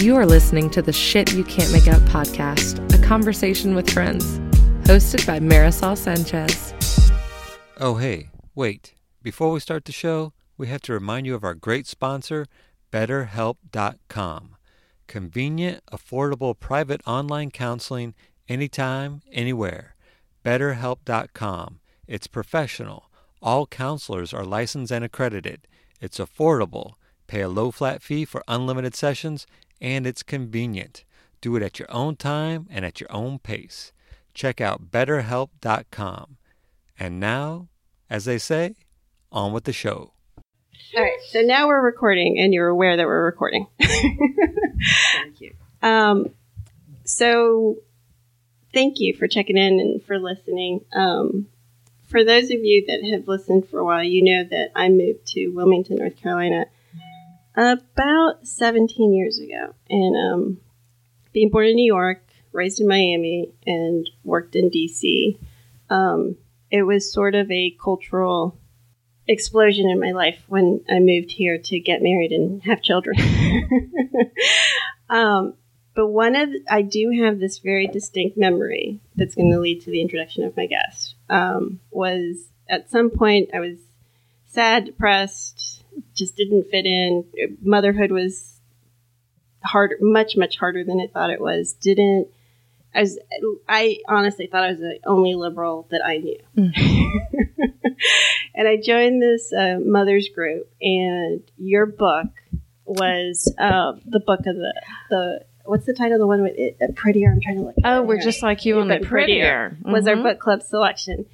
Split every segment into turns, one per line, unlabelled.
You are listening to the Shit You Can't Make Up podcast, a conversation with friends, hosted by Marisol Sanchez.
Oh, hey, wait. Before we start the show, we have to remind you of our great sponsor, BetterHelp.com. Convenient, affordable private online counseling anytime, anywhere. BetterHelp.com. It's professional. All counselors are licensed and accredited. It's affordable. Pay a low flat fee for unlimited sessions, and it's convenient. Do it at your own time and at your own pace. Check out BetterHelp.com. And now, as they say, on with the show.
All right, so now we're recording, and you're aware that we're recording.
Thank you.
Um, so thank you for checking in and for listening. Um, for those of you that have listened for a while, you know that I moved to Wilmington, North Carolina, about 17 years ago, and um, being born in New York, raised in Miami, and worked in DC. Um, it was sort of a cultural explosion in my life when I moved here to get married and have children. um, but one of I do have this very distinct memory that's going to lead to the introduction of my guest. Um, was at some point I was sad, depressed, just didn't fit in. Motherhood was hard, much much harder than I thought it was. Didn't I was I honestly thought I was the only liberal that I knew. and I joined this uh, mothers group, and your book was uh, the book of the the what's the title of the one with it, uh, prettier? I'm trying to look.
Oh, we're just like you,
Yeah,
only
but
prettier.
was our
Mhm.
book club selection.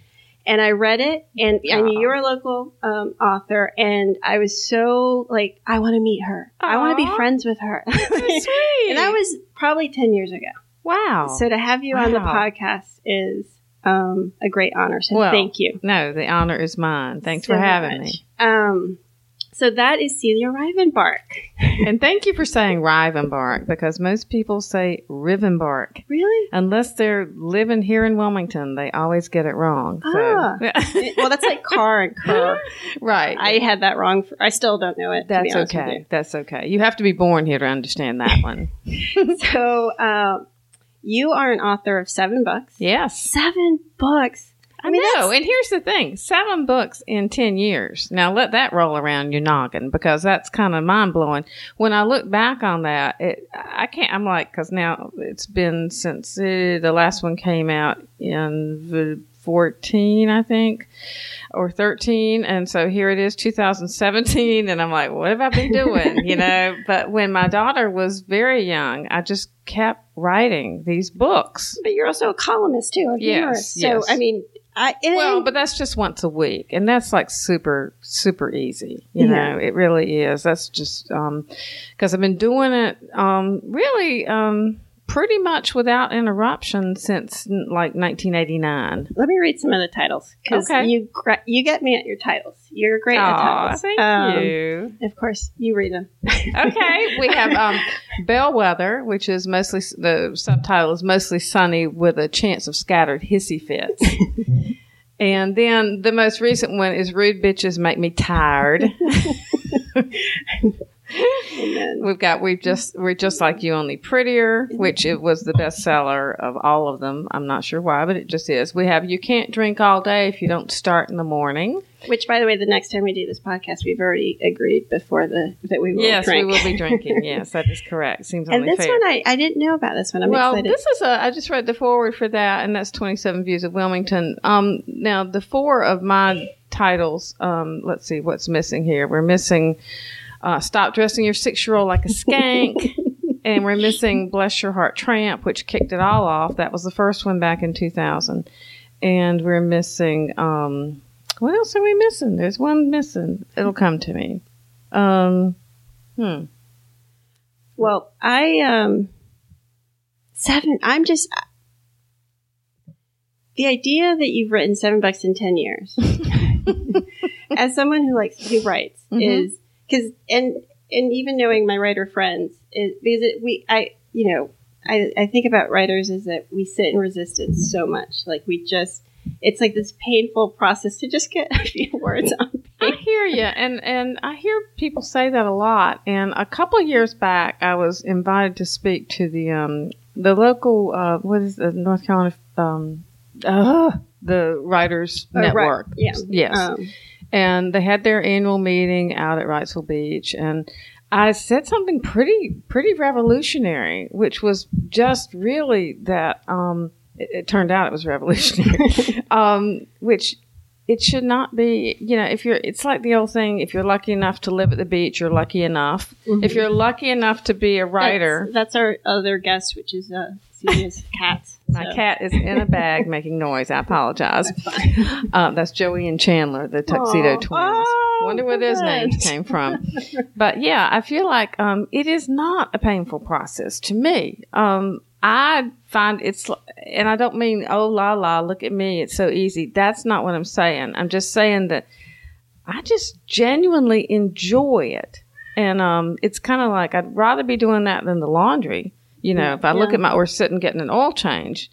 And I read it, and I
knew
you're a local um, author, and I was so like, I want to meet her. I want to be friends with her.
Sweet.
and that was probably 10 years ago.
wow.
So to have you on the podcast is um, a great honor. So
Well,
thank you.
no, the honor is mine. Thanks
so
for having
much.
me.
Um, so that is Celia Rivenbark.
And thank you for saying Rivenbark because most people say Rivenbark.
Really?
Unless they're living here in Wilmington, they always get it wrong. So.
Ah. well, that's like car and cur.
right.
I had that wrong. For, I still don't know it.
That's okay. That's okay. You have to be born here to understand that one.
So um, you are an author of seven books.
yes.
Seven books.
I,
mean,
know. And here's the thing seven books in 10 years. Now let that roll around your noggin because that's kind of mind blowing. When I look back on that, it, I can't, I'm like, because now it's been since uh, the last one came out in the 14, I think, or 13. And so here it is, 2017. And I'm like, what have I been doing? you know, but when my daughter was very young, I just kept writing these books.
But you're also a columnist too,
Yes,
humorist.
yes.
So I mean, I
Well, but that's just once a week, and that's like super, super easy. You
Yeah.
know, it really is. That's just because I've been doing it um, really um, pretty much without interruption since like 1989.
let me read some of the titles because
Okay.
you gra- you get me at your titles. You're great at titles.
thank
Um,
you.
Of course, you read them.
Okay, we have um, Belle Weather, which is mostly the subtitle is mostly sunny with a chance of scattered hissy fits. And then the most recent one is Rude Bitches Make Me Tired.
Then,
We've got we've just we're just like you only prettier, which it was the bestseller of all of them. I'm not sure why, but it just is. We have you can't drink all day if you don't start in the morning.
which, by the way, the next time we do this podcast, we've already agreed before the that we will
yes,
drink.
we will be drinking. Yes, that is correct. Seems
and
only
this
fair.
one, I, I didn't know about this one. I'm
well,
excited.
this is a. I just read the forward for that, and that's 27 views of Wilmington. Um, now the four of my titles. Um, let's see what's missing here. We're missing. Uh, Stop dressing your six-year-old like a skank. and we're missing Bless Your Heart Tramp, which kicked it all off. That was the first one back in 2000. And we're missing, um, what else are we missing? There's one missing. It'll come to me. Um, hmm.
Well, I um seven. I'm just the idea that you've written seven books in ten years. as someone who likes who writes
Mhm.
is because and and even knowing my writer friends is because it, we I you know I I think about writers is that we sit in resistance so much like we just it's like this painful process to just get a few words on Paper.
I hear you, and and I hear people say that a lot. And a couple years back, I was invited to speak to the um the local uh, what is the North Carolina um uh, the Writers
Oh, right.
Network.
Yeah.
Yes.
Um,
and they had their annual meeting out at Wrightsville Beach, and I said something pretty pretty revolutionary, which was just really that. Um, it, it turned out it was revolutionary, um, which it should not be. You know, if you're, it's like the old thing: if you're lucky enough to live at the beach, you're lucky enough. If you're lucky enough to be a writer,
That's, that's our other guest, which is uh, Cat.
My
So-
cat is in a bag making noise. I apologize. Uh, that's Joey and Chandler, the tuxedo
Aw.
twins.
Oh,
Wonder where those names came from. but yeah, I feel like um, it is not a painful process to me. Um, I find it's, and I don't mean, oh, la, la, look at me. It's so easy. That's not what I'm saying. I'm just saying that I just genuinely enjoy it. And um, it's kind of like I'd rather be doing that than the laundry. You know, if I look at my, or sitting getting an oil change,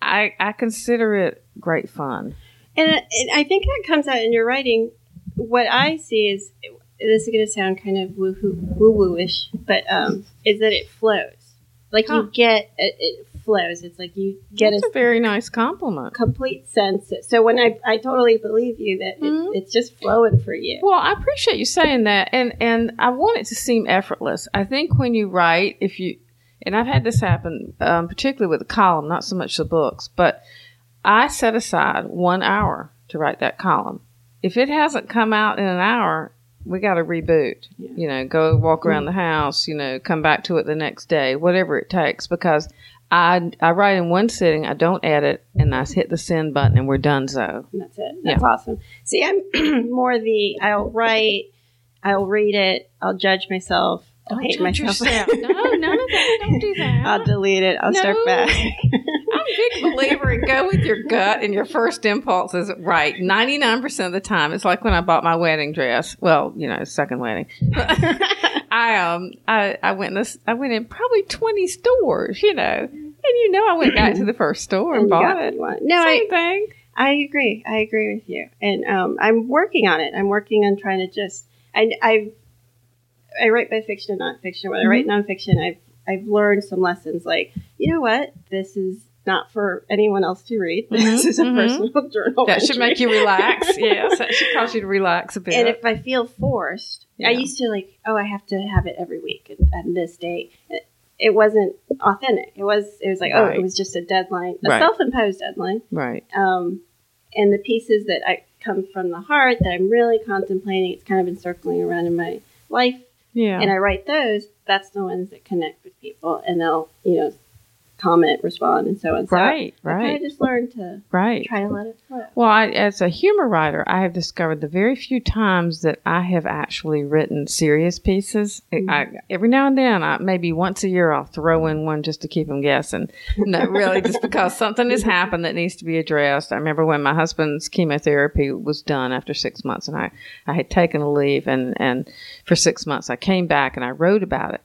I, I consider it great fun.
And, and I think that comes out in your writing. What I see is this is going to sound kind of woo woo woo ish, but um, is that it flows. Like
Huh.
you get it, it flows. It's like you get
That's
a
a very nice compliment.
complete sense. So when I I totally believe you that
Mhm.
it, it's just flowing for you.
Well, I appreciate you saying that, and and I want it to seem effortless. I think when you write, if you and I've had this happen, um, particularly with the column, not so much the books, but I set aside one hour to write that column. If it hasn't come out in an hour, we got to reboot.
Yeah.
You know, go walk around the house. You know, come back to it the next day, whatever it takes, because. I, I write in one sitting, I don't edit, and I hit the send button, and we're done. So
that's it. That's awesome. See, I'm more the I'll write, I'll read it, I'll judge myself, I'll hate
judge
myself.
yourself. no, none of that. Don't do that.
I'll delete it. I'll start back.
I'm a big believer in go with your gut and your first impulse is right 99% of the time. It's like when I bought my wedding dress. Well, you know, second wedding. I um I, I went in this I went in probably 20 stores, you know. And you know I went back to the first store and
And
bought it.
what you want. No, I,
Same thing.
I agree. I agree with you. And um, I'm working on it. I'm working on trying to just. I I I write by fiction and nonfiction. When I write
Mm-hmm.
nonfiction, I've I've learned some lessons. Like you know what, this is not for anyone else to read. This
Mhm,
is a
mhm.
personal journal.
That should make you relax. yes, that should cause you to relax a bit.
And if I feel forced,
Yeah.
I used to like, oh, I have to have it every week and, and this date. It, it wasn't authentic. It was. It was like, oh, it was just a deadline, a
Right.
self-imposed deadline.
right.
Um, and the pieces that I come from the heart that I'm really contemplating, it's kind of been circling around in my life,
Yeah.
and I write those. That's the ones that connect with people, and they'll, you know, comment, respond, and so on. So
right,
I, I just learned to
right.
try to let it flow.
Well, I, as a humor writer, I have discovered the very few times that I have actually written serious pieces. I, mm-hmm. every now and then, I, maybe once a year, I'll throw in one just to keep them guessing. No, really, just because something has happened that needs to be addressed. I remember when my husband's chemotherapy was done after six months, and I, I had taken a leave, and, and for six months, I came back and I wrote about it.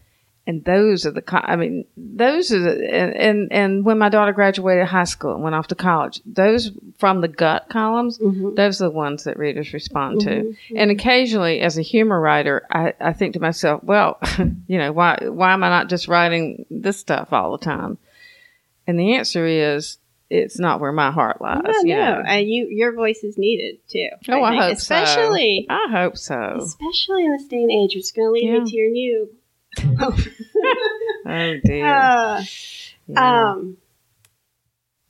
And those are the, I mean, those are the, and, and, and when my daughter graduated high school and went off to college, those from the gut columns,
Mhm.
those are the ones that readers respond to.
Mm-hmm.
And occasionally, as a humor writer, I, I think to myself, well, you know, why, why am I not just writing this stuff all the time? And the answer is, it's not where my heart lies.
No,
you
no, and you, your voice is needed too.
Oh, I
think.
hope so.
especially,
I hope so.
especially in this day and age. It's going to lead
Yeah.
me to your new.
Oh dear.
Uh,
Yeah.
um,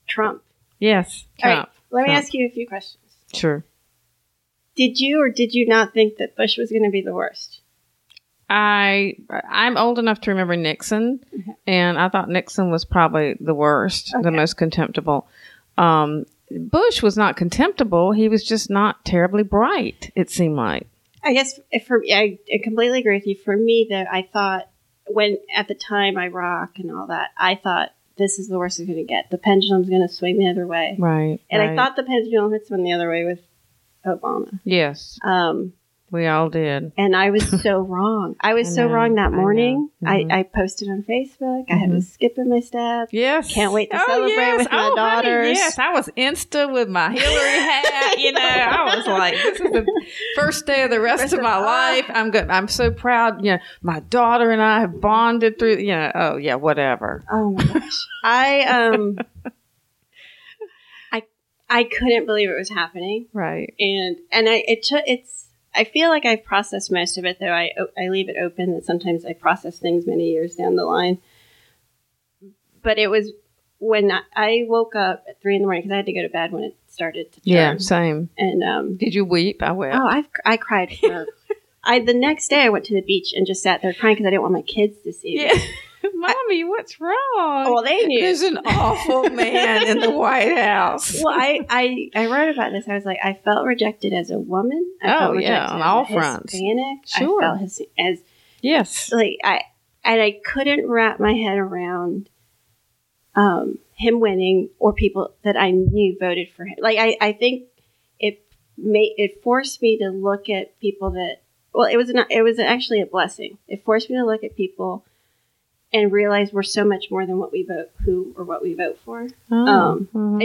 Trump.
yes,
right,
Trump.
let me ask you a few questions.
Sure.
Did you or did you not think that Bush was going to be the worst?
I I'm old enough to remember Nixon, and I thought Nixon was probably the worst, the most contemptible. Um, Bush was not contemptible; he was just not terribly bright. It seemed like.
I guess for I, I completely agree with you. For me, though, I thought when at the time Iraq and all that, I thought this is the worst it's going to get. The pendulum's going to swing the other way,
Right.
and I thought the pendulum had swung the other way with Obama.
yes,
Um,
We all did.
And I was so wrong. I was
I
so
know,
wrong that
I
morning.
Mhm.
I, I posted on Facebook. I had
Mhm.
a skip in my step.
Yes.
Can't wait to
Oh,
celebrate
yes.
with my
Oh, honey,
daughters.
yes, I was Insta with my Hillary hat. You know, I was like, this is the first day of the rest,
Rest
of my life. I'm good. I'm so proud. You know, my daughter and I have bonded through. You know, oh yeah, whatever.
Oh my gosh. I um I I couldn't believe it was happening.
Right.
And and I it took it's I feel like I've processed most of it though. I I leave it open that sometimes I process things many years down the line. But it was when I- I woke up at three in the morning because I had to go to bed when it started to turn.
Yeah. Same.
And um
Did you weep? I wept.
oh I've I cried for I the next day I went to the beach and just sat there crying because I didn't want my kids to see
yeah. Mommy, what's wrong?
Well, they knew.
There's an awful man in the White House.
well, I, I I wrote about this. I was like, I felt rejected as a woman. I
Oh,
felt
yeah, on all fronts.
Hispanic.
Sure.
I felt his, as
Yes.
like I and I couldn't wrap my head around um, him winning or people that I knew voted for him. Like I, I think it made it forced me to look at people that well, it was not. It was actually a blessing. It forced me to look at people and realize we're so much more than what we vote, who or what we vote for.
Oh,
Um,
mhm.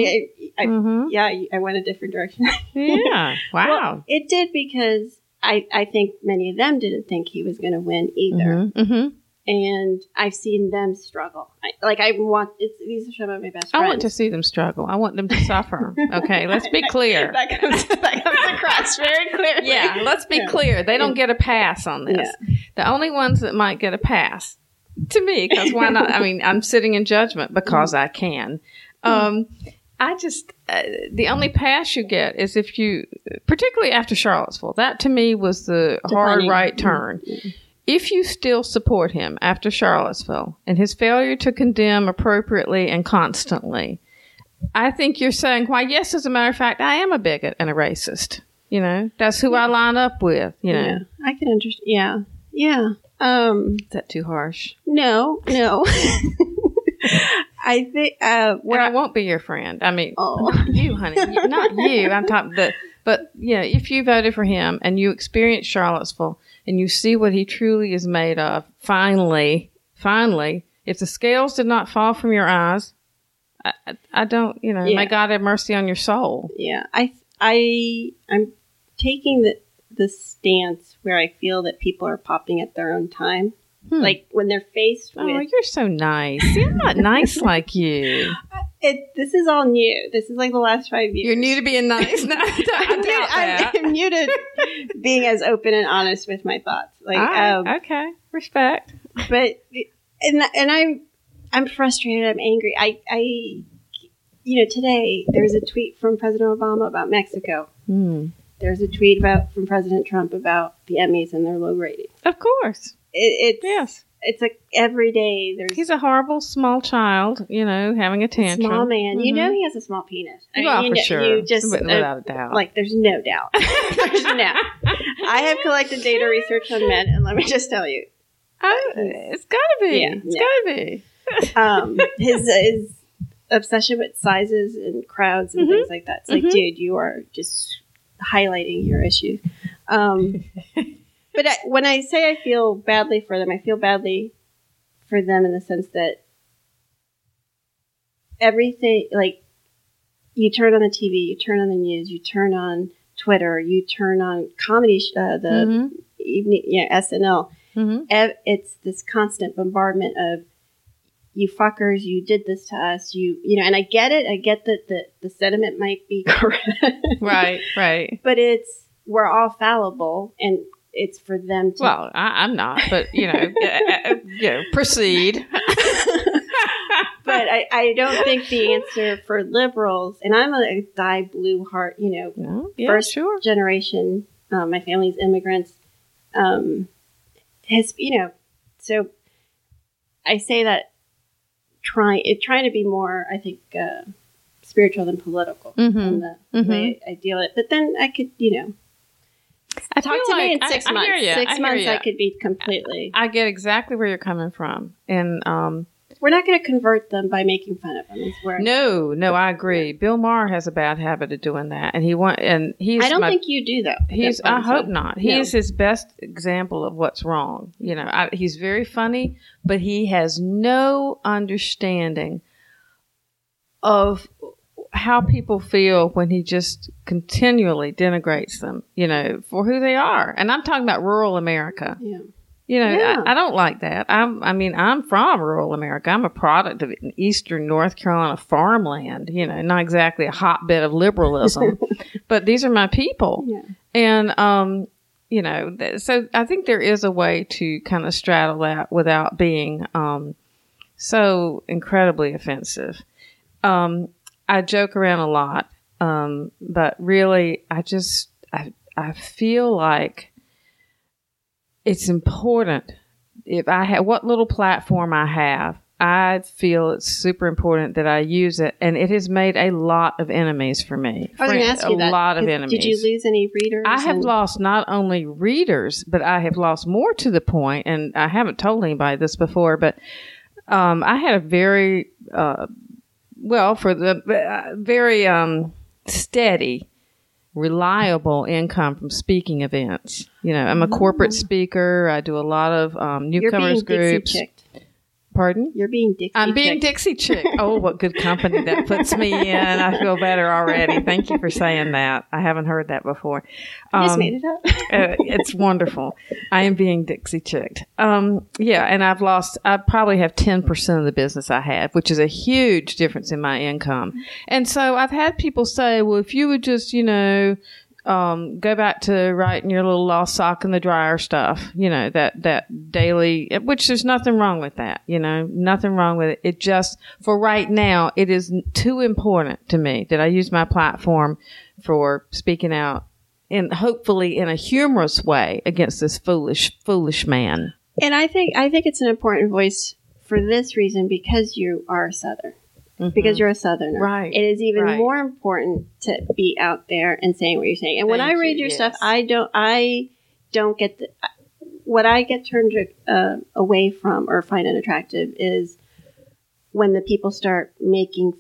I, I,
Mhm.
yeah, I went a different direction.
Yeah. Wow.
Well, it did because I, I think many of them didn't think he was going to win either.
hmm
And I've seen them struggle. I, like, I want, it's, these are some of my best Friends.
I want to see them struggle. I want them to suffer. Okay, let's be clear.
that, comes, that comes across very clearly.
Yeah, let's be
Yeah.
clear. They don't get a pass on this. The only ones that might get a pass to me, because why not? I mean, I'm sitting in judgment because I can. Um, I just uh, the only pass you get is if you, particularly after Charlottesville. That to me was the hard
Defining.
right turn. If you still support him after Charlottesville and his failure to condemn appropriately and constantly, I think you're saying, why, yes, as a matter of fact, I am a bigot and a racist. You know, that's who I line up with. You know,
Yeah. I can understand. Yeah. Yeah. Um,
is that too harsh?
no, no. I think, uh,
Where
where
I won't be your friend. I mean,
Oh.
you, honey. You- not you. I'm talking the. But yeah, if you voted for him and you experience Charlottesville and you see what he truly is made of, finally, finally, if the scales did not fall from your eyes, I, I, I don't. You know,
Yeah.
may God have mercy on your soul.
Yeah, I I I'm taking the the stance where I feel that people are popping at their own time.
Hmm.
Like when they're faced
Oh,
with
you're so nice. See, I'm not nice like you.
it. This is all new. This is like the last five years.
You're new to being nice. No, I
I'm, new. I'm, I'm new to being as open and honest with my thoughts. Like,
right,
um,
okay, respect.
but and and I'm I'm frustrated. I'm angry. I I you know today there was a tweet from President Obama about Mexico.
Hmm.
There's a tweet about from President Trump about the Emmys and their low ratings.
Of course,
It, it's
yes.
it's like every day there's
He's a horrible small child, you know, having a tantrum.
small man. You
Mhm.
know he has a small penis. I
well,
you
for
know-
sure.
You just uh,
without a doubt.
like there's no doubt. there's no. I have collected data research on men, and let me just tell you,
I- it's gotta be.
Yeah,
it's
yeah.
gotta be.
um, his his obsession with sizes and crowds and
Mhm.
things like that. It's like,
Mhm.
dude, you are just highlighting your issues. Um, but I, when I say I feel badly for them, I feel badly for them in the sense that everything, like, you turn on the TV, you turn on the news, you turn on Twitter, you turn on comedy, sh- uh, the
Mhm.
evening, yeah, SNL
Mhm.
ev- it's this constant bombardment of you fuckers you did this to us you you know and i get it i get that the, the sentiment might be correct
Right, right.
but it's we're all fallible and it's for them to
Well, I, I'm not, but you know, uh, uh, you know, proceed.
but I, I don't think the answer for liberals and i'm a die blue heart you know
No, yeah,
First-
sure.
generation um, my family's immigrants um, has you know so i say that trying it trying to be more i think uh, spiritual than political
mm-hmm.
in the
Mhm.
way i deal it but then i could you know
I
talk to me in six
I, I
months
ya,
six
I
months
ya.
i could be completely
I get exactly where you're coming from, and um,
we're not going to convert them by making fun of them.
No, no, I agree. Bill Maher has a bad habit of doing that, and he want and he's.
I don't
my-
think you do though.
He's. I hope not.
No.
He is his best example of what's wrong. You know, I, he's very funny, but he has no understanding of how people feel when he just continually denigrates them. You know, for who they are. And I'm talking about rural America.
Yeah.
You know,
Yeah.
I, I don't like that. I'm, I mean, I'm from rural America. I'm a product of eastern North Carolina farmland. You know, not exactly a hotbed of liberalism, but these are my people.
Yeah.
And, um, you know, th- so I think there is a way to kind of straddle that without being, um, so incredibly offensive. Um, I joke around a lot. Um, but really, I just, I, I feel like it's important if I have what little platform I have. I feel it's super important that I use it, and it has made a lot of enemies for me.
I was going to ask you
a
that.
lot of enemies.
Did you lose any readers?
I have
and-
lost not only readers, but I have lost more to the point, and I haven't told anybody this before, but um, I had a very, uh, well, for the uh, very um, steady, reliable income from speaking events. You know, I'm a corporate speaker. I do a lot of um, newcomers groups.
Dixie chicked.
Pardon?
You're being Dixie. Chick.
I'm being
chicked.
Dixie chick. Oh, what good company that puts me in. I feel better already. Thank you for saying that. I haven't heard that before.
You just
Um,
made it up.
uh, it's wonderful. I am being Dixie chicked. Um, yeah, and I've lost. I probably have ten percent of the business I have, which is a huge difference in my income. And so I've had people say, "Well, if you would just, you know." Um, go back to writing your little lost sock in the dryer stuff, you know, that, that daily, which there's nothing wrong with that, you know, nothing wrong with it. It just, for right now, it is too important to me that I use my platform for speaking out in hopefully in a humorous way against this foolish foolish man.
And I think I think it's an important voice for this reason because you are a Southern. Because you're a Southerner,
Mm-hmm. Right,
It is even
right.
more important to be out there and saying what you're saying. And when I read
you,
your
yes.
stuff, I don't, I don't get the, what I get turned uh, away from or find unattractive is when the people start making,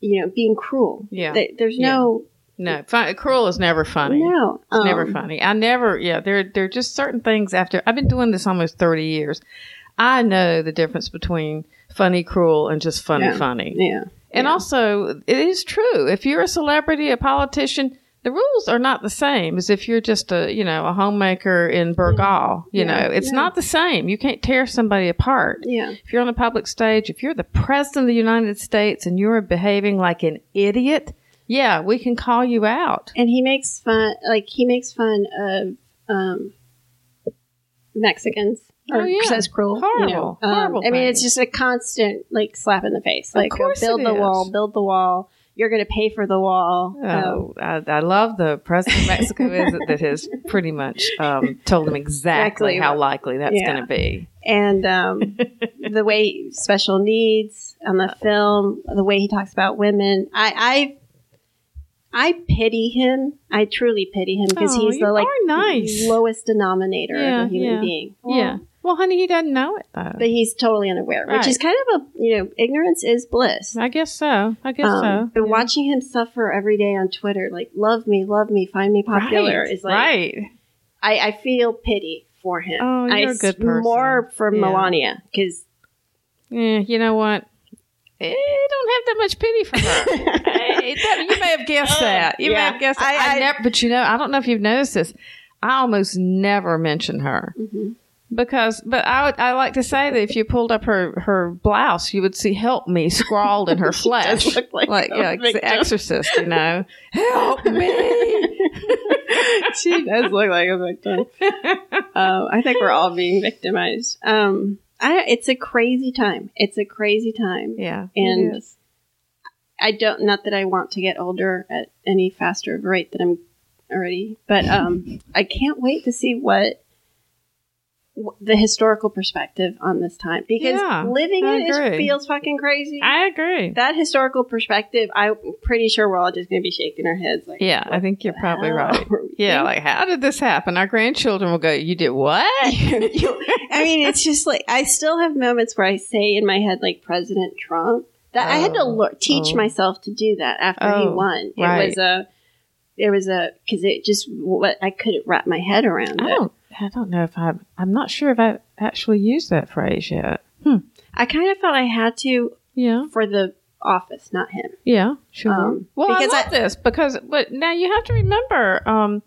you know, being cruel.
Yeah.
They- there's no,
No, fun, cruel is never funny.
no,
It's never
um,
funny. I never. Yeah, there there are just certain things. After I've been doing this almost thirty years, I know the difference between funny, cruel, and just funny,
Yeah.
funny.
Yeah.
And also, it is true. If you're a celebrity, a politician, the rules are not the same as if you're just a, you know, a homemaker in Burgaw. You
Yeah.
know, it's
Yeah.
not the same. You can't tear somebody apart.
Yeah.
If you're on a public stage, if you're the president of the United States and you're behaving like an idiot, yeah, we can call you out.
and he makes fun like he makes fun of um Mexicans or
Oh, yeah.
says cruel. you know.
Horrible,
Um,
horrible
I mean, it's just a constant like slap in the face. Like, build the
is.
wall, build the wall. You're going to pay for the wall. Um,
Oh, I, I love the president of Mexico visit that has pretty much um, told them exactly
Exactly
how likely that's
yeah.
going to be.
and um, the way special needs on the film, the way he talks about women, I, I, I pity him. I truly pity him because
Oh,
he's the like
nice.
lowest denominator
Yeah,
of a human
yeah.
being.
yeah. Well, honey, he doesn't know it though.
but he's totally unaware, which is kind of a you know ignorance is bliss.
I guess so. I guess
Um,
so.
But
Yeah.
watching him suffer every day on Twitter, like love me, love me, find me popular,
right,
is like
right.
I, I feel pity for him.
Oh, you're
I
a good person.
More for
Yeah.
Melania because
Yeah, you know what? I don't have that much pity for her. I- that- you may have guessed that. You may
Yeah.
have guessed that.
I-
I,
I-
never, but you know, I don't know if you've noticed this. I almost never mention her
Mm-hmm.
Because, but I would, I like to say that if you pulled up her her blouse, you would see "Help me" scrawled in her flesh,
like a
yeah, the. Exorcist, you know. Help me!
she does look like a victim. um, I think we're all being victimized. Um, I, it's a crazy time. It's a crazy time.
yeah,
And-. I don't. Not that I want to get older at any faster rate than I'm already, but um, I can't wait to see what w- the historical perspective on this time because
Yeah,
living
I
it is, feels fucking crazy.
I agree.
that historical perspective, I'm pretty sure we're all just going to be shaking our heads. Like,
Yeah, I think you're probably
hell
right. Yeah, like how did this happen? Our grandchildren will go, "You did what?"
I mean, it's just like I still have moments where I say in my head, like President Trump. That I had to
Oh.
lear- teach
Oh.
myself to do that after he
Oh,
won. It
right.
was a, there was a because it just what I couldn't wrap my head around. It.
don't. I don't know if I'm, I'm not sure if I actually used that phrase yet. Hmm.
I kind of felt I had to
Yeah.
for the office, not him.
Yeah. Sure.
Um,
well,
because
I love this because, but now you have to remember, um,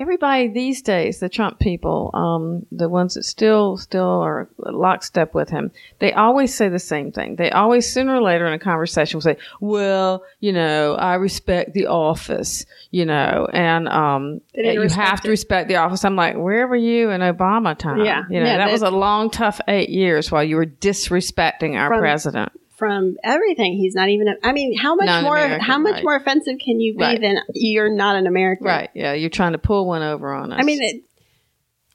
everybody these days, the Trump people, um, the ones that still still are lockstep with him, they always say the same thing. They always sooner or later in a conversation will say, "Well, you know, I respect the office." You know, and um, you have to
it.
respect the office. I'm like, where were you in Obama time?
Yeah.
you know,
Yeah,
that
that-
was a long, tough eight years while you were disrespecting our
From-
president.
From everything, he's not even. A, I mean, how much
Not
more?
American,
how much
right.
more offensive can you be
Right.
than you're not an American?
Right. Yeah. You're trying to pull one over on us.
I mean, it,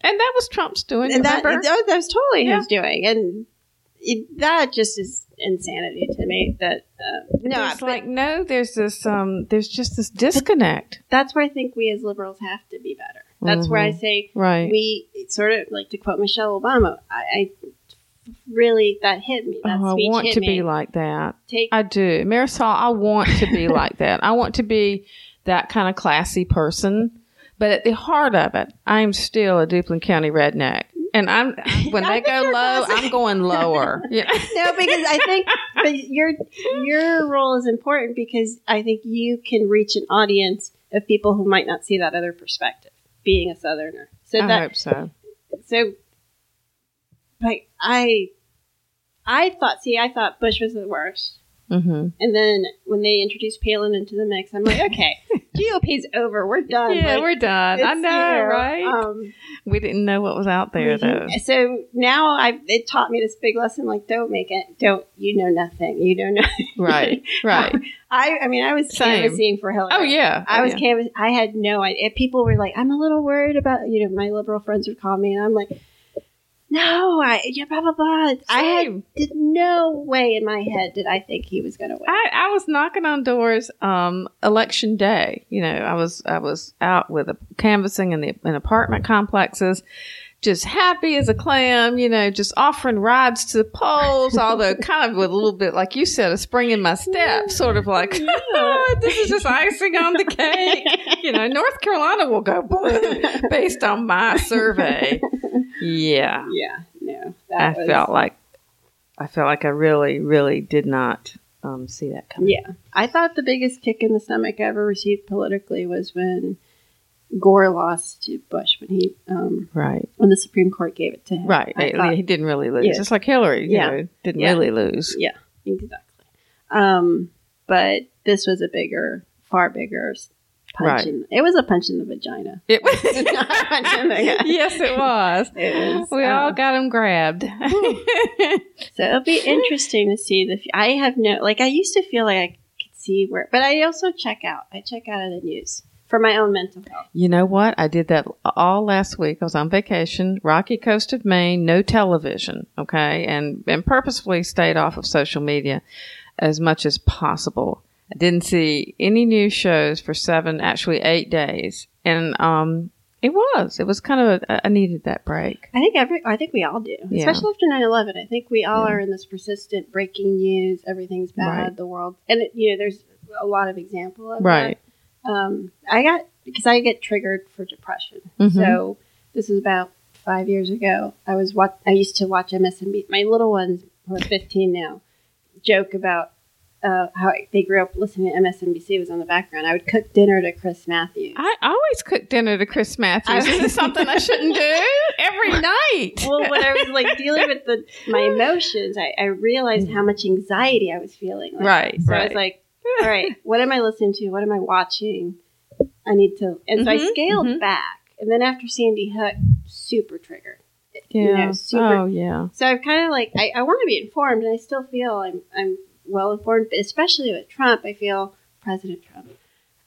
and that was Trump's doing.
and that,
remember?
that that was totally
Yeah.
his doing, and it, that just is insanity to me. That uh, no, it's
like no. There's this. Um. There's just this disconnect.
that's where I think we as liberals have to be better. That's where I
Mhm.
say
Right.
we sort of like to quote Michelle Obama. I, I really that hit me. That
oh, I want to
me.
be like that.
Take
I do, Marisol. I want to be like that. I want to be that kind of classy person. But at the heart of it, I'm still a Duplin County redneck. And I'm when they go low,
classy.
I'm going lower. Yeah.
no, because I think but your your role is important because I think you can reach an audience of people who might not see that other perspective, being a Southerner. So
I
that
hope so.
so like I I thought see I thought Bush was the worst.
hmm
And then when they introduced Palin into the mix, I'm like, okay, GOP's over. We're done.
Yeah,
Like,
we're done. I know, right?
Um,
we didn't know what was out there, though.
so now I it taught me this big lesson: like, don't make it. Don't you know nothing? You don't know.
Right, right.
I I mean, I was
Same.
canvassing for Hillary.
Oh yeah,
I
Oh,
was
yeah.
canvassing. I had no idea. People were like, "I'm a little worried about you know." My liberal friends would call me, and I'm like, "No, I yeah, blah blah blah." I had did no way in my head did I think he was going to win.
I, I was knocking on doors um election day you know i was i was out with a, canvassing in the in apartment complexes just happy as a clam you know just offering rides to the polls although kind of with a little bit like you said a spring in my step sort of like this is just icing on the cake. You know north carolina will go blue based on my survey. Yeah.
Yeah, no,
i
was,
felt like i felt like i really really did not um, see that coming.
Yeah, I thought the biggest kick in the stomach I ever received politically was when Gore lost to Bush when he um,
right
when the Supreme Court gave it to him.
Right.
Thought-
he didn't really lose.
Yeah.
Just like Hillary, you
Yeah.
know, didn't
Yeah.
really lose.
Yeah, exactly. Um, but this was a bigger, far bigger punch.
Right.
In, it was a punch in the vagina.
It was.
Punch in the
yes, it was.
It was,
we
uh,
all got him grabbed.
So it'll be interesting to see the. f- I have no like. I used to feel like I could see where, but I also check out. I check out of the news for my own mental health.
you know what? I did that all last week. I was on vacation, rocky coast of Maine, no television, okay, and and purposefully stayed off of social media as much as possible. I didn't see any news shows for seven, actually eight days, and um, it was it was kind of a, I needed that break.
I think every. I think we all do,
Yeah.
especially after 9-11. I think we all
Yeah.
are in this persistent breaking news. Everything's bad.
Right.
The world, and it, you know, there's a lot of example of
Right.
that. Um, I got because I get triggered for depression.
Mhm.
So this is about five years ago. I was what I used to watch MSNBC. My little ones who are 15 now joke about uh, how they grew up listening to MSNBC was on the background. I would cook dinner to Chris Matthews.
I always cook dinner to Chris Matthews. Is it something I shouldn't do every night?
well, when I was like dealing with the my emotions, I, I realized how much anxiety I was feeling. Like,
Right,
So I was like, all right, what am I listening to? What am I watching? I need to. And so I
Mhm,
scaled
mhm.
back. And then after Sandy Hook, super triggered.
yeah.
You know, super.
oh, yeah.
So I've kind of like, I, I want to be informed, and I still feel I'm, I'm well informed, but especially with Trump, I feel President Trump,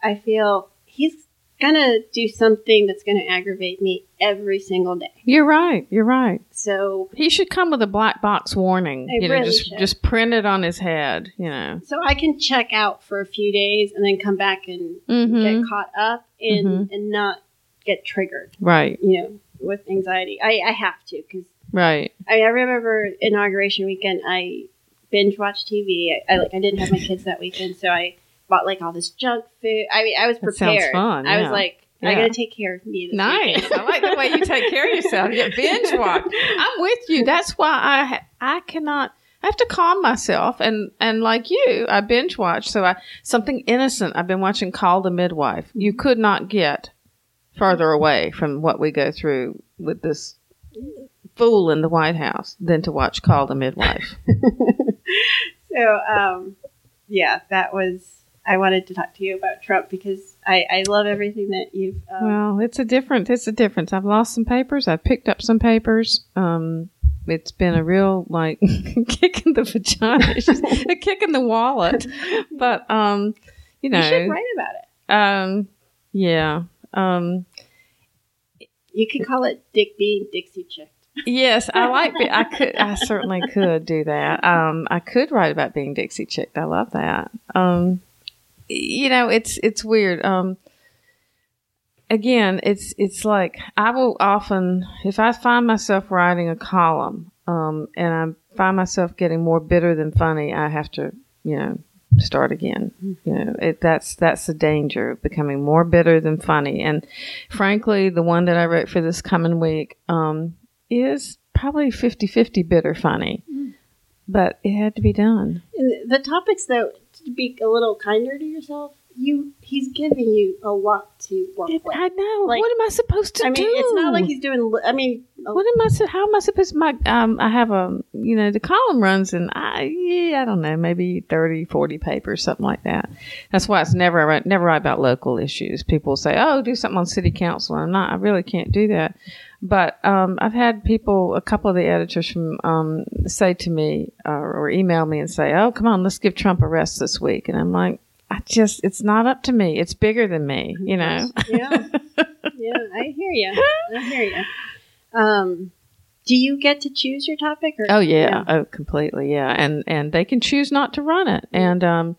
I feel he's gonna do something that's gonna aggravate me every single day.
You're right. You're right.
So
He should come with a black box warning. You know,
really
just
should.
just print it on his head. You know.
so I can check out for a few days and then come back and
hmm
get caught up and
Mhm.
and not get triggered.
Right.
You know, with anxiety. I I have to because
Right.
I, I remember inauguration weekend. I binge watched TV. I, I like I didn't have my kids that weekend, so I bought like all this junk food. I mean, I was prepared.
fun,
I was like, I gotta take care of me. This
Nice. I like the way you take care of yourself. You binge watch. I'm with you. That's why I I cannot. I have to calm myself and and like you, I binge watch. So I something innocent. I've been watching Call the Midwife. You could not get further away from what we go through with this fool in the White House than to watch Call the Midwife.
So, um, yeah, that was. I wanted to talk to you about Trump because I, I love everything that you've. Um,
Well, it's a different. It's a difference. I've lost some papers. I've picked up some papers. Um, it's been a real like kick in the vagina, It's just a kick in the wallet. But um, you know,
you should write about it.
um, yeah, um,
You could call it Dick being Dixie chick.
yes, I like. Be- I could. I certainly could do that. Um, I could write about being Dixie chick. I love that. Um, you know, it's it's weird. Um, again, it's it's like I will often, if I find myself writing a column, um, and I find myself getting more bitter than funny, I have to, you know, start again. You know, it, that's that's the danger of becoming more bitter than funny. And frankly, the one that I wrote for this coming week um, is probably 50-50 bitter funny, but it had to be done.
And the topics, though, to be a little kinder to yourself, you he's giving you a lot to work
It-
with.
I know.
Like-
what am I supposed to
I
do?
mean, it's not like he's doing. I mean,
What am I? How am I supposed? My um, I have a you know the column runs and I yeah I don't know maybe 30, 40 papers something like that. That's why it's never I write- never write about local issues. People say oh do something on city council. I'm not. I really can't do that. But um, I've had people, a couple of the editors from um, say to me uh, or email me and say, "Oh, come on, let's give Trump a rest this week." And I'm like, I just, it's not up to me. It's bigger than me, you know.
yeah, yeah, I hear you. I hear you. Um, do you get to choose your topic? Or,
Oh yeah. oh completely, yeah. And and they can choose not to run it. And um,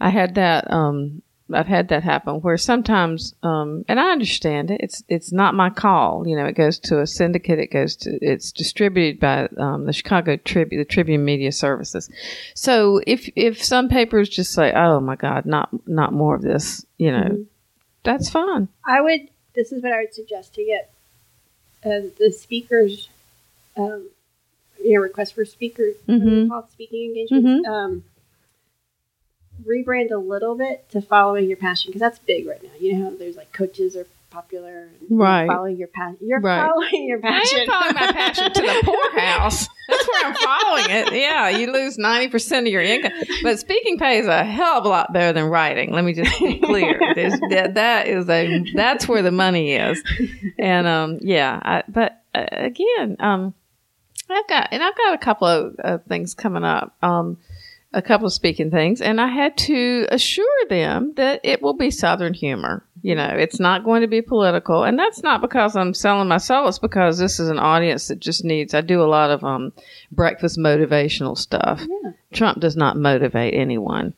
I had that. Um, I've had that happen where sometimes, um, and I understand it. It's it's not my call. You know, it goes to a syndicate. It goes to it's distributed by um, the Chicago Tribune, the Tribune Media Services. So if if some papers just say, "Oh my God, not not more of this," you know,
Mhm.
that's fine.
I would. This is what I would suggest to get uh, the speakers. Um, you know, request for speakers. what are they
Mhm.
called speaking engagements.
Mhm.
Rebrand a little bit to following your passion because that's big right now. You know how there's like coaches are popular, and
Right.
Following your passion. You're
Right.
following your passion.
I am following my passion to the poorhouse. That's where I'm following it. Yeah, you lose ninety percent of your income, but speaking pays a hell of a lot better than writing. Let me just be clear. There's, that that is a that's where the money is, and um yeah. I, but uh, again, um, I've got and I've got a couple of uh, things coming up. Um, a couple of speaking things, and I had to assure them that it will be Southern humor. You know, it's not going to be political, and that's not because I'm selling my soul. It's because this is an audience that just needs. I do a lot of um, breakfast motivational stuff.
Yeah.
Trump does not motivate anyone.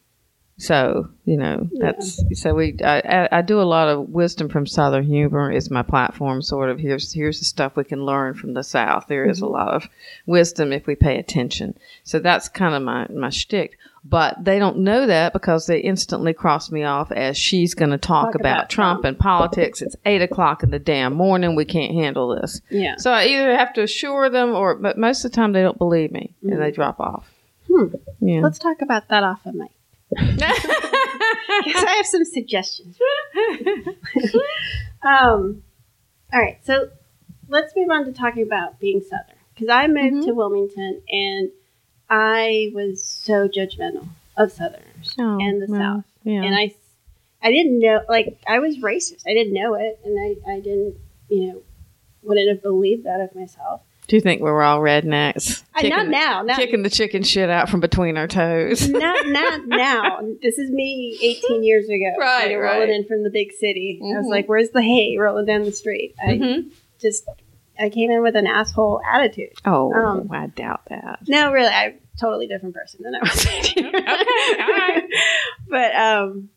So you know that's so we I, I, do a lot of wisdom from Southern humor is my platform. Sort of here's here's the stuff we can learn from the South. There is a lot of wisdom if we pay attention. So that's kind of my my shtick. But they don't know that because they instantly cross me off as she's going to talk,
Talk
about,
about
Trump,
Trump.
and politics. It's eight o'clock in the damn morning. We can't handle this.
Yeah.
So I either have to assure them, or but most of the time they don't believe me and they drop off.
Hmm.
Yeah.
Let's talk about that off of mic. Because I have some suggestions. um, all right, so let's move on to talking about being Southern. Because I moved
Mhm.
to Wilmington and I was so judgmental of Southerners
Oh,
and the
well,
South.
Yeah.
And I, I didn't know, like, I was racist. I didn't know it. And I, I didn't, you know, wouldn't have believed that of myself.
Do you think we were all rednecks?
I,
Kicking
not now. Not,
Kicking the chicken shit out from between our toes.
not not now. This is me 18 years ago.
Right, right.
rolling in from the big city. I was
Mhm.
like, "Where's the hay?" Rolling down the street. I
Mhm.
just I came in with an asshole attitude.
Oh,
Um,
I doubt that.
No, really, I'm a totally different person than I was
Okay, all right.
But um,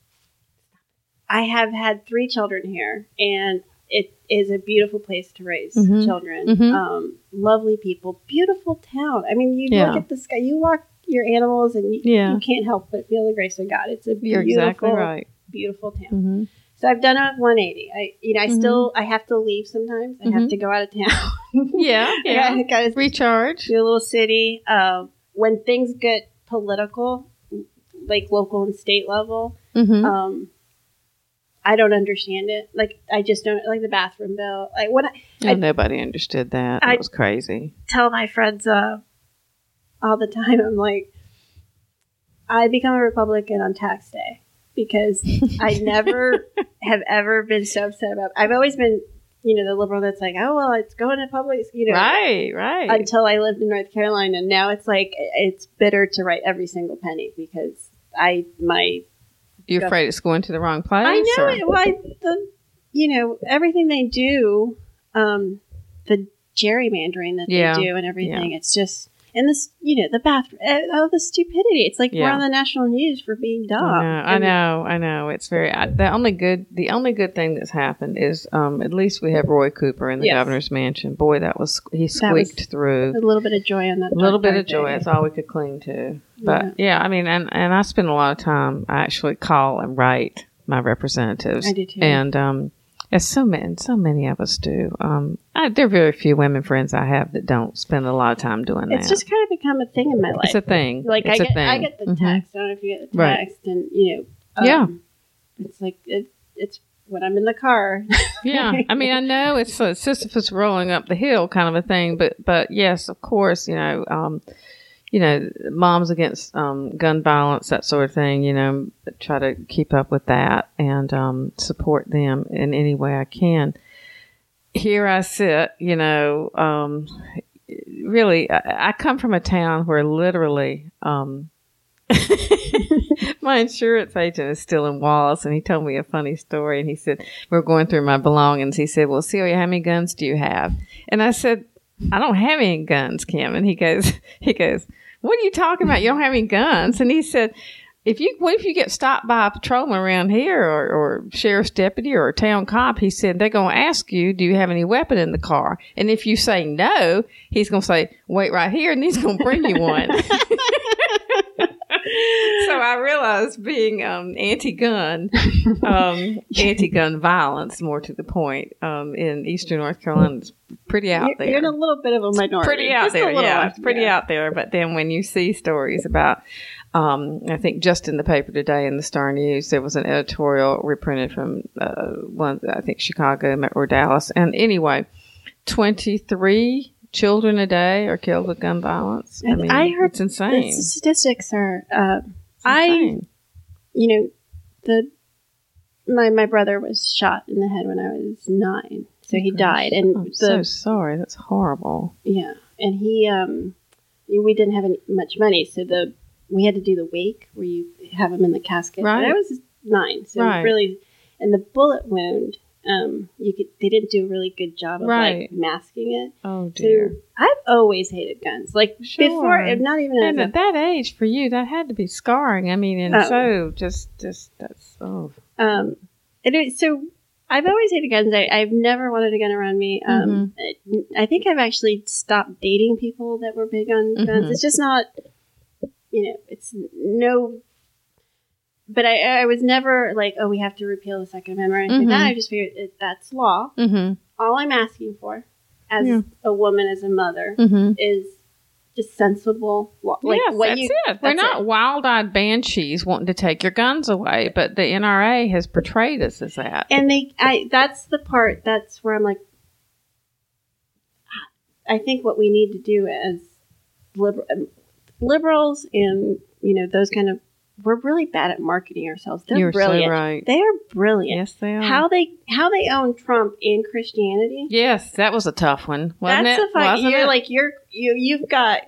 I have had three children here, and it is a beautiful place to raise
Mhm.
children.
Mhm.
Um, lovely people, beautiful town. I mean, you
Yeah.
look at the sky, you walk your animals, and you,
Yeah.
you can't help but feel the grace of God. It's a
You're
beautiful,
exactly right.
beautiful town.
hmm
So I've done a 180. I, you know, I
Mhm.
still I have to leave sometimes. I have to go out of town.
Yeah, yeah.
I got to
Recharge.
a little city. Uh, when things get political, like local and state level,
hmm
um, I don't understand it. Like I just don't like the bathroom bill. Like what? I
oh, nobody understood that.
I-
It was crazy.
tell my friends uh, all the time, I'm like, I become a Republican on tax day because I never have ever been so upset about. I've always been, you know, the liberal that's like, oh well, it's going to public, you know,
Right, right.
until I lived in North Carolina. Now it's like it's bitter to write every single penny because I my
You're afraid it's going to the wrong place?
I know
or-
it. Why the you know everything they do, um, the gerrymandering that
Yeah.
they do and everything. It's just and this you know the bathroom, uh, all the stupidity. It's like we're on the national news for being dumb.
I know, I know, I know. It's very I, the only good. The only good thing that's happened is um, at least we have Roy Cooper in the
Yes.
governor's mansion. Boy, that was he
That was-
squeaked through.
A little bit of joy on that.
A little bit of joy.
day.
That's all we could cling to. But yeah. I mean, and and I spend a lot of time. I actually call and write my representatives.
I do too.
And um, as so many, so many of us do. Um, I, there are very few women friends I have that don't spend a lot of time doing
It's
that.
It's just kind of become a thing in my life.
it's a thing.
like
it's
I get. I get the
Mhm.
text. I don't know if you get the
Right.
text, and you know, um,
Yeah.
It's like it, it's when I'm in the car.
yeah i mean i know it's a sisyphus rolling up the hill kind of a thing but but yes of course you know um you know moms against um gun violence that sort of thing you know try to keep up with that and um support them in any way i can here i sit you know um really i, I come from a town where literally um my insurance agent is still in Wallace, and he told me a funny story. And he said, We are going through my belongings. He said, Well, Celia, how many guns do you have? And I said, I don't have any guns, Kim. And he goes, He goes, What are you talking about? You don't have any guns? And he said, if you what if you get stopped by a patrolman around here or, or sheriff's deputy or a town cop, he said they're gonna ask you, Do you have any weapon in the car? And if you say no, he's gonna say, Wait right here and he's gonna bring you one. so I realized being um, anti-gun, um, anti-gun violence, more to the point, um, in Eastern North Carolina, is pretty out
you're,
there.
you're in a little bit of a minority.
pretty out
Just
there, yeah, it's pretty out there. But then when you see stories about, um, I think just in the paper today in the Star News, there was an editorial reprinted from uh, one, I think Chicago or Dallas, and anyway, twenty three children a day are killed with gun violence. I mean,
I heard
it's insane.
The statistics are. Uh, I you know, the my my brother was shot in the head when I was nine, so he died, and
I'm
the
so sorry. That's horrible.
yeah, and he um, we didn't have any, much money, so the we had to do the wake where you have him in the casket.
Right.
And I was nine, so
Right.
really, and the bullet wound, um, you could they didn't do a really good job of
Right.
like masking it.
Oh
So
dear.
I've always hated guns, like
Sure.
before, if not even
And
a
at that age for you, that had to be scarring. I mean, and
Oh.
so just, just that's oh,
Um, it is, so I've always hated guns. I, I've never wanted a gun around me. Um,
Mm-hmm.
I think I've actually stopped dating people that were big on guns.
Mhm.
It's just not, you know, it's no. But I, I was never like, oh, we have to repeal the Second Amendment or anything like that.
Mhm.
I just figured it, that's law.
mm-hmm,
All I'm asking for, as
Yeah.
a woman, as a mother,
mm-hmm.
is just sensible law. Like
yes,
what
that's
you,
it. We're not
it.
wild-eyed banshees wanting to take your guns away, but the NRA has portrayed us as that.
and they i that's the part that's where i'm like i think what we need to do as liber- um, liberals and you know those kind of we're really bad at marketing ourselves. They're
You're so
brilliant.
right.
They are brilliant.
Yes, they are.
How they how they own Trump in Christianity.
Yes, that was a tough one, wasn't
That's
it?
the fact.
Wasn't
You're
it?
like you're you you've got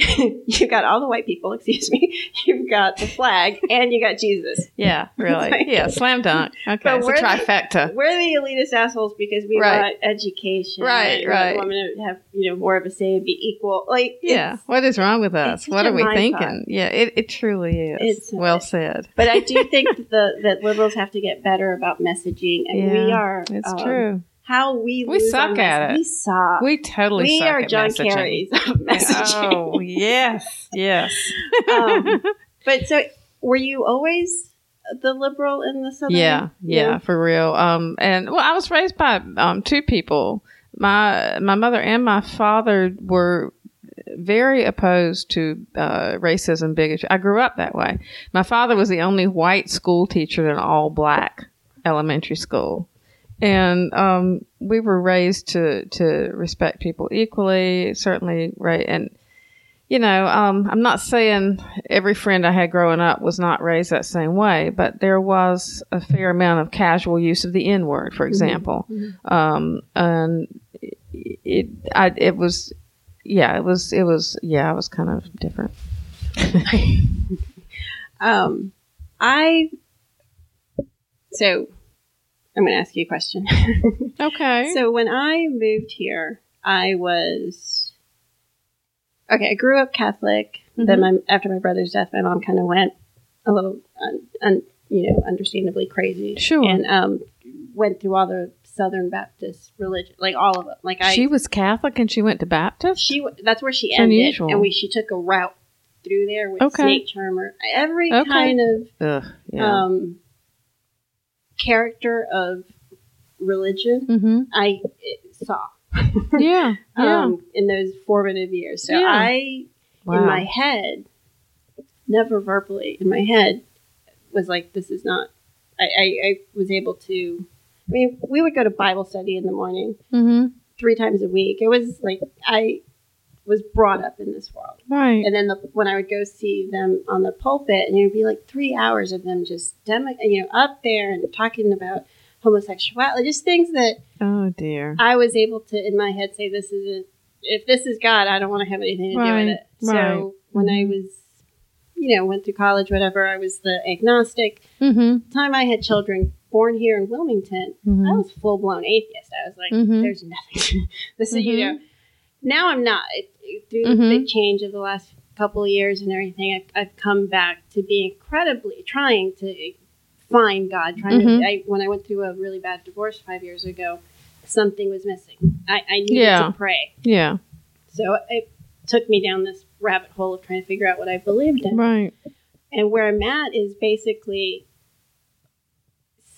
you've got all the white people. Excuse me. You've got the flag and you got Jesus.
yeah, really,
like-
yeah, slam dunk. Okay,
But
it's a
we're the-
trifecta.
We're the elitist assholes because we
Right.
want education.
Right, right.
we want
right.
Women to have you know more of a say and be equal. Like
Yeah, what is wrong with us? What are we thinking?
fuck.
Yeah, it, it truly is.
It's-
well said.
But I do think that the that liberals have to get better about messaging, and we are.
It's
um,
true.
How we
We suck at it.
We suck.
We totally
we
suck
are
at
John
messaging.
Messaging.
Oh yes, yes.
Um, But so, were you always the liberal in the southern?
yeah, yeah, for real. Um, and well, I was raised by um two people. My my mother and my father were very opposed to uh, racism, bigotry. I grew up that way. My father was the only white school teacher in an all black elementary school. And um, we were raised to, to respect people equally, certainly, right? And, you know, um, I'm not saying every friend I had growing up was not raised that same way, but there was a fair amount of casual use of the N word, for example. Um, and it, I, it was, yeah, it was, it was, yeah, it was kind of different.
Um, I. So, I'm going to ask you a question.
Okay.
so when I moved here, I was okay. I grew up Catholic. Then my after my brother's death, my mom kind of went a little, un, un, you know, understandably crazy.
Sure.
And um, went through all the Southern Baptist religion, like all of them. Like I,
she was Catholic and she went to Baptist?
she that's where she
It's
ended,
unusual.
and we she took a route through there with
Okay.
snake charmer, every
Okay.
kind of
Ugh, yeah.
um, character of religion
mm-hmm.
I saw
Yeah. Yeah.
um, in those formative years. So
Yeah.
I,
wow.
in my head, never verbally, in my head, was like, this is not. I, I, I was able to. I mean, we would go to Bible study in the morning
mm-hmm.
three times a week. It was like I was brought up in this world.
Right.
And then the, when I would go see them on the pulpit, and it would be like three hours of them just demo, you know, up there and talking about homosexuality, just things that
oh dear.
I was able to, in my head, say, "This isn't. If this is God, I don't want to have anything to do with it."
right.
So when I was, you know, went through college, whatever, I was the agnostic.
Mm-hmm.
The time I had children born here in Wilmington, I
Mhm.
was full blown atheist. I was like,
Mhm.
"There's nothing." this is, you know. Now I'm not. It, it- through
Mhm.
the big change of the last couple of years and everything, I've, I've come back to be incredibly trying to find God. Trying
Mhm.
to. I, when I went through a really bad divorce five years ago, something was missing. I, I needed
Yeah.
to pray.
Yeah.
So it took me down this rabbit hole of trying to figure out what I believed in.
Right.
And where I'm at is basically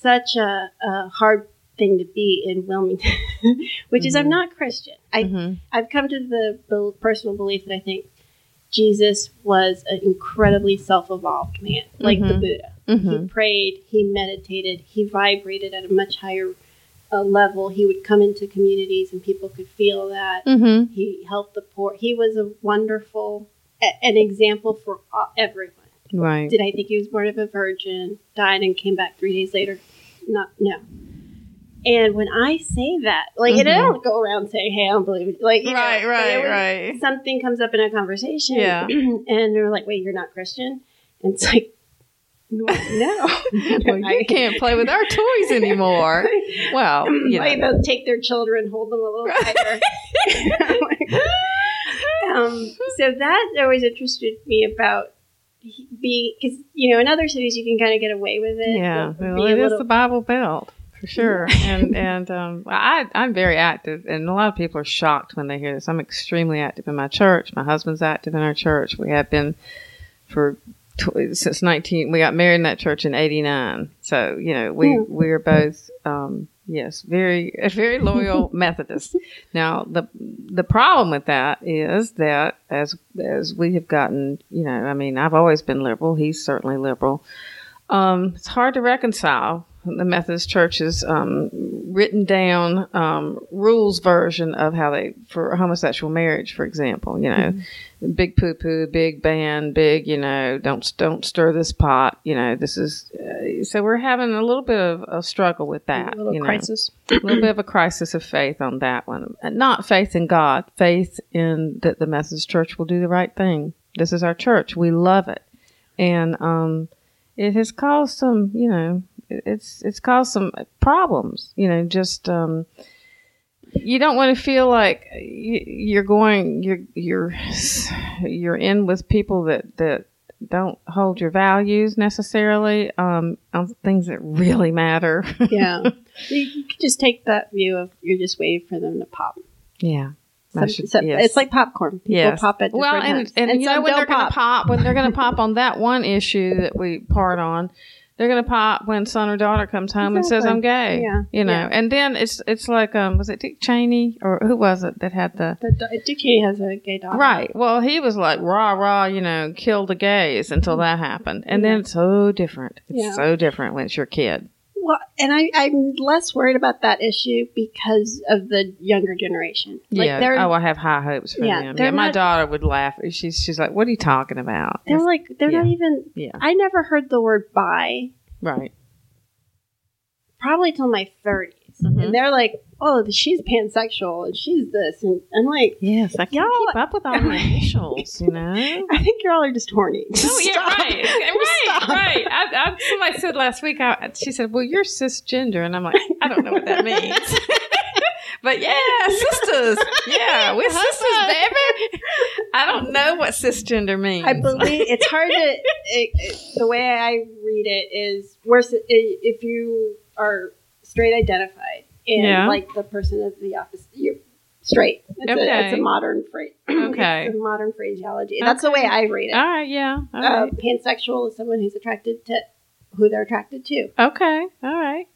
such a, a hard thing to be in Wilmington, which is I'm
Mhm.
not Christian. I,
Mhm.
I've come to the personal belief that I think Jesus was an incredibly self evolved man, like the
Mhm.
Buddha. He prayed, he meditated, he vibrated at a much higher uh, level. He would come into communities and people could feel that.
Mm-hmm.
He helped the poor. He was a wonderful, a- an example for all, everyone.
Right.
Did I think he was born of a virgin, died, and came back three days later? Not, no. And when I say that, like, and I don't go around saying, "Hey, I don't believe it," like, you know,
Right, right, right.
Something comes up in a conversation,
Yeah.
and they're like, "Wait, you're not Christian?" And it's like, no,
well, you can't play with our toys anymore. Well, you
Like,
know.
they'll take their children, hold them a little tighter. um, so that always interested me about be because you know in other cities you can kind of get away with it.
Yeah, well, it
a
is the Bible Belt for sure, and and um, I I'm very active, and a lot of people are shocked when they hear this. I'm extremely active in my church. My husband's active in our church. We have been for tw- since 19. We got married in that church in '89, so you know we
Yeah.
we are both. Um, Yes, very very loyal Methodist. Now the the problem with that is that as as we have gotten, you know, I mean, I've always been liberal. He's certainly liberal. Um, it's hard to reconcile the Methodist Church's um, written down um, rules version of how they for homosexual marriage, for example. You know, big poo poo, big ban, big. You know, don't don't stir this pot. You know, this is uh, so we're having a little bit of a struggle with that.
a little
you know.
crisis.
a little bit of a crisis of faith on that one. And Not faith in God, faith in that the Methodist Church will do the right thing. This is our church. We love it. And um, it has caused some, you know, it's it's caused some problems. You know, just um, you don't want to feel like you're going, you're you're you're in with people that that don't hold your values necessarily um, on things that really matter.
Yeah. you, could just take that view of you're just waiting for them to pop.
Yeah.
Some-
should-
some-
yes.
It's like popcorn. People
Yes.
pop it.
well, and,
times.
and, you know when they're going to pop when they're going to pop on that one issue that we part on, they're to pop when son or daughter comes home and says I'm gay.
Yeah.
you know,
Yeah.
and then it's it's like um was it Dick Cheney or who was it that had the
The, Dick Cheney has a gay daughter.
right? Well, he was like rah rah, you know, kill the gays until that happened, and then it's so different. It's
Yeah.
so different when it's your kid.
Well, and I, I'm less worried about that issue because of the younger generation. Like
yeah. Oh, I have high hopes for
Yeah,
them. Yeah, my
not-
daughter would laugh. She's she's like, "What are you talking about?"
they're like they're not even.
yeah,
I never heard the word bi
right.
probably till my 30s,
Mhm.
and they're like, "Oh, she's pansexual and she's this," and I'm like,
Yes, I can't keep up with all the initials, you know.
I think y'all are just horny.
Oh yeah,
Stop.
right, right,
Stop.
right. I, I, somebody said last week. I, she said, "Well, you're cisgender," and I'm like, I don't know what that means. but yeah, sisters. Yeah, we're sisters, baby. I don't know what cisgender means.
I believe it's hard to. It, it, the way I read it is worse if you are straight identified and
Yeah.
like the person of the opposite. You're straight. It's, a, it's a modern phrase.
Okay.
it's a modern phraseology. That's the way I read it.
all right. Yeah. All
Uh,
right.
pansexual is someone who's attracted to who they're attracted to.
okay. All right.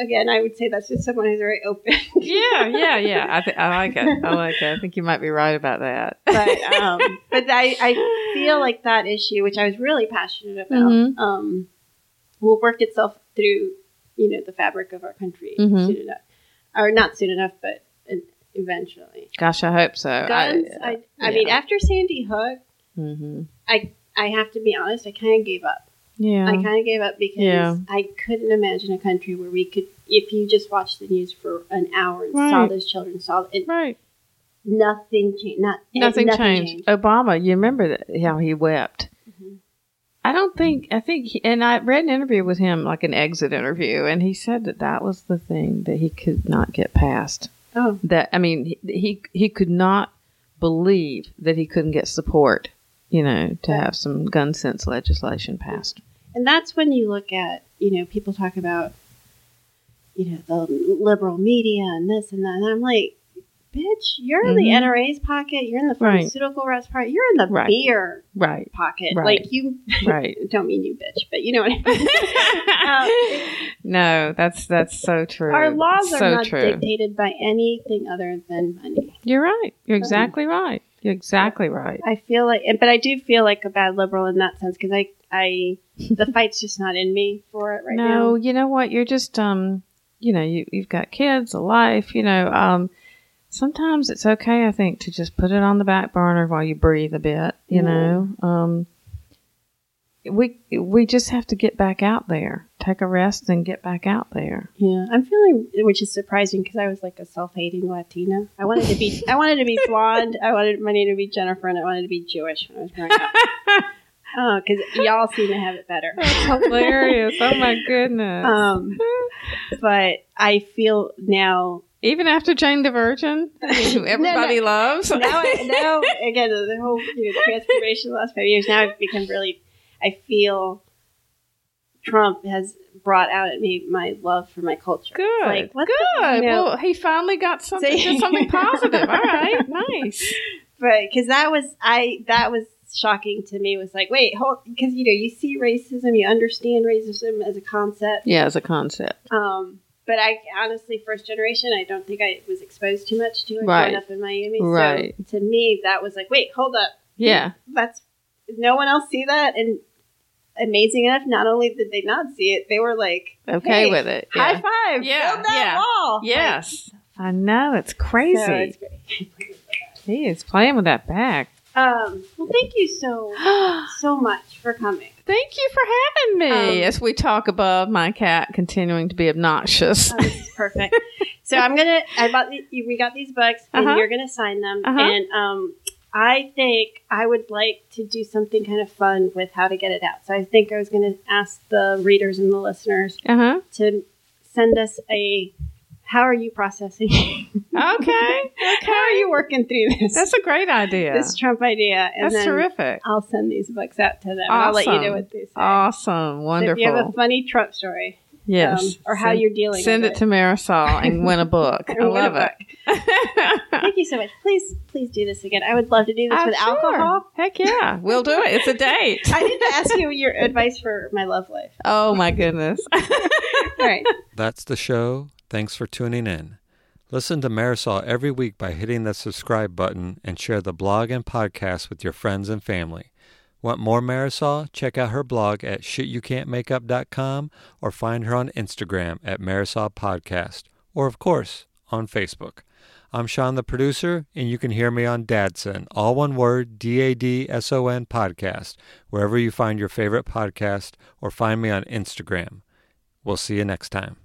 Again, I would say that's just someone who's very open.
Yeah. Yeah. Yeah. I think I like it. I like it. I think you might be right about that.
but um, but I, I feel like that issue, which I was really passionate about,
Mhm.
um, will work itself through you know the fabric of our country
Mhm.
soon enough, or not soon enough, but uh, eventually.
Gosh, I hope so.
Guns. I, I, mean, after Sandy Hook,
hmm
I I have to be honest. I kind of gave up.
Yeah.
I kind of gave up because
Yeah.
I couldn't imagine a country where we could, if you just watched the news for an hour and saw those children, saw it,
right.
nothing changed. Not
Nothing,
nothing
changed. Obama, you remember that, how he wept. I don't think, I think, he, and I read an interview with him, like an exit interview, and he said that that was the thing that he could not get past.
Oh,
That, I mean, he, he, he could not believe that he couldn't get support, you know, to have some gun sense legislation passed.
And that's when you look at, you know, people talk about, you know, the liberal media and this and that. And I'm like, bitch, you're in the
Mhm.
NRA's pocket. You're in the
Right.
pharmaceutical reps part. You're in the
Right.
beer
Right.
pocket.
Right.
Like you,
Right.
don't mean you, bitch, but you know what I mean.
no, that's that's so true.
Our laws are not
true.
dictated by anything other than money.
You're right. You're exactly right. You're exactly right.
I feel like, but I do feel like a bad liberal in that sense because I, I, the fight's just not in me for it right
no,
now.
No, you know what? You're just um, you know, you you've got kids, a life. You know, um, sometimes it's okay. I think to just put it on the back burner while you breathe a bit. You
Yeah.
know, um, we we just have to get back out there, take a rest, and get back out there.
Yeah, I'm feeling, which is surprising because I was like a self-hating Latina. I wanted to be, I wanted to be blonde. I wanted my name to be Jennifer, and I wanted to be Jewish when I was growing up. Oh, because y'all seem to have it better.
That's hilarious! oh my goodness!
Um, but I feel now.
Even after Jane the Virgin, who everybody loves.
Now, I, now again, the whole you know, transformation the last five years. Now I've become really. I feel Trump has brought out at me my love for my culture.
Good.
Like, what the-
Good.
you know-
well, he finally got something, did something positive. All right. Nice.
Right, because that was I that was shocking to me. Was like, wait, hold, because you know you see racism, you understand racism as a concept.
Yeah, as a concept.
Um, but I honestly, first generation, I don't think I was exposed too much to it
Right.
growing up in Miami.
Right.
So to me, that was like, wait, hold up,
Yeah.
that's no one else see that, and amazing enough. Not only did they not see it, they were like,
Okay
"Hey,
with it.
high five,
Yeah,
build that
yeah.
wall."
Yes. I know. It's crazy.
so it's great.
he is playing with that bag.
Um, well, thank you so so much for coming.
Thank you for having me
Um,
as we talk above my cat continuing to be obnoxious.
Oh, this is perfect. so I'm gonna. I bought. The, we got these books, and
Uh-huh.
you're gonna sign them.
Uh-huh.
And um, I think I would like to do something kind of fun with how to get it out. So I think I was gonna ask the readers and the listeners
Uh huh.
to send us a. How are you processing? Okay.
okay.
How are you working through this?
That's a great idea.
this Trump idea, and
That's
then
terrific.
I'll send these books out to them. and I'll let you
Awesome.
know what they say.
Awesome.
So
Wonderful.
if you have a funny Trump story,
yes.
um, or how
Send-
you're dealing,
Send
with
it to Marisol and win a book. I
And win a
love it.
Thank you so much. Please, please do this again. I would love to do this
I'm
with
sure.
alcohol.
Heck yeah. We'll do it. It's a date.
I need to ask you your advice for my love life.
Oh my goodness.
All right.
That's the show. Thanks for tuning in. Listen to Marisol every week by hitting the subscribe button and share the blog and podcast with your friends and family. Want more Marisol? Check out her blog at shityoucan'tmakeup.com or find her on Instagram at Marisol Podcast or, of course, on Facebook. I'm Sean, the producer, and you can hear me on Dadson, all one word, D A D S O N podcast, wherever you find your favorite podcast, or find me on Instagram. We'll see you next time.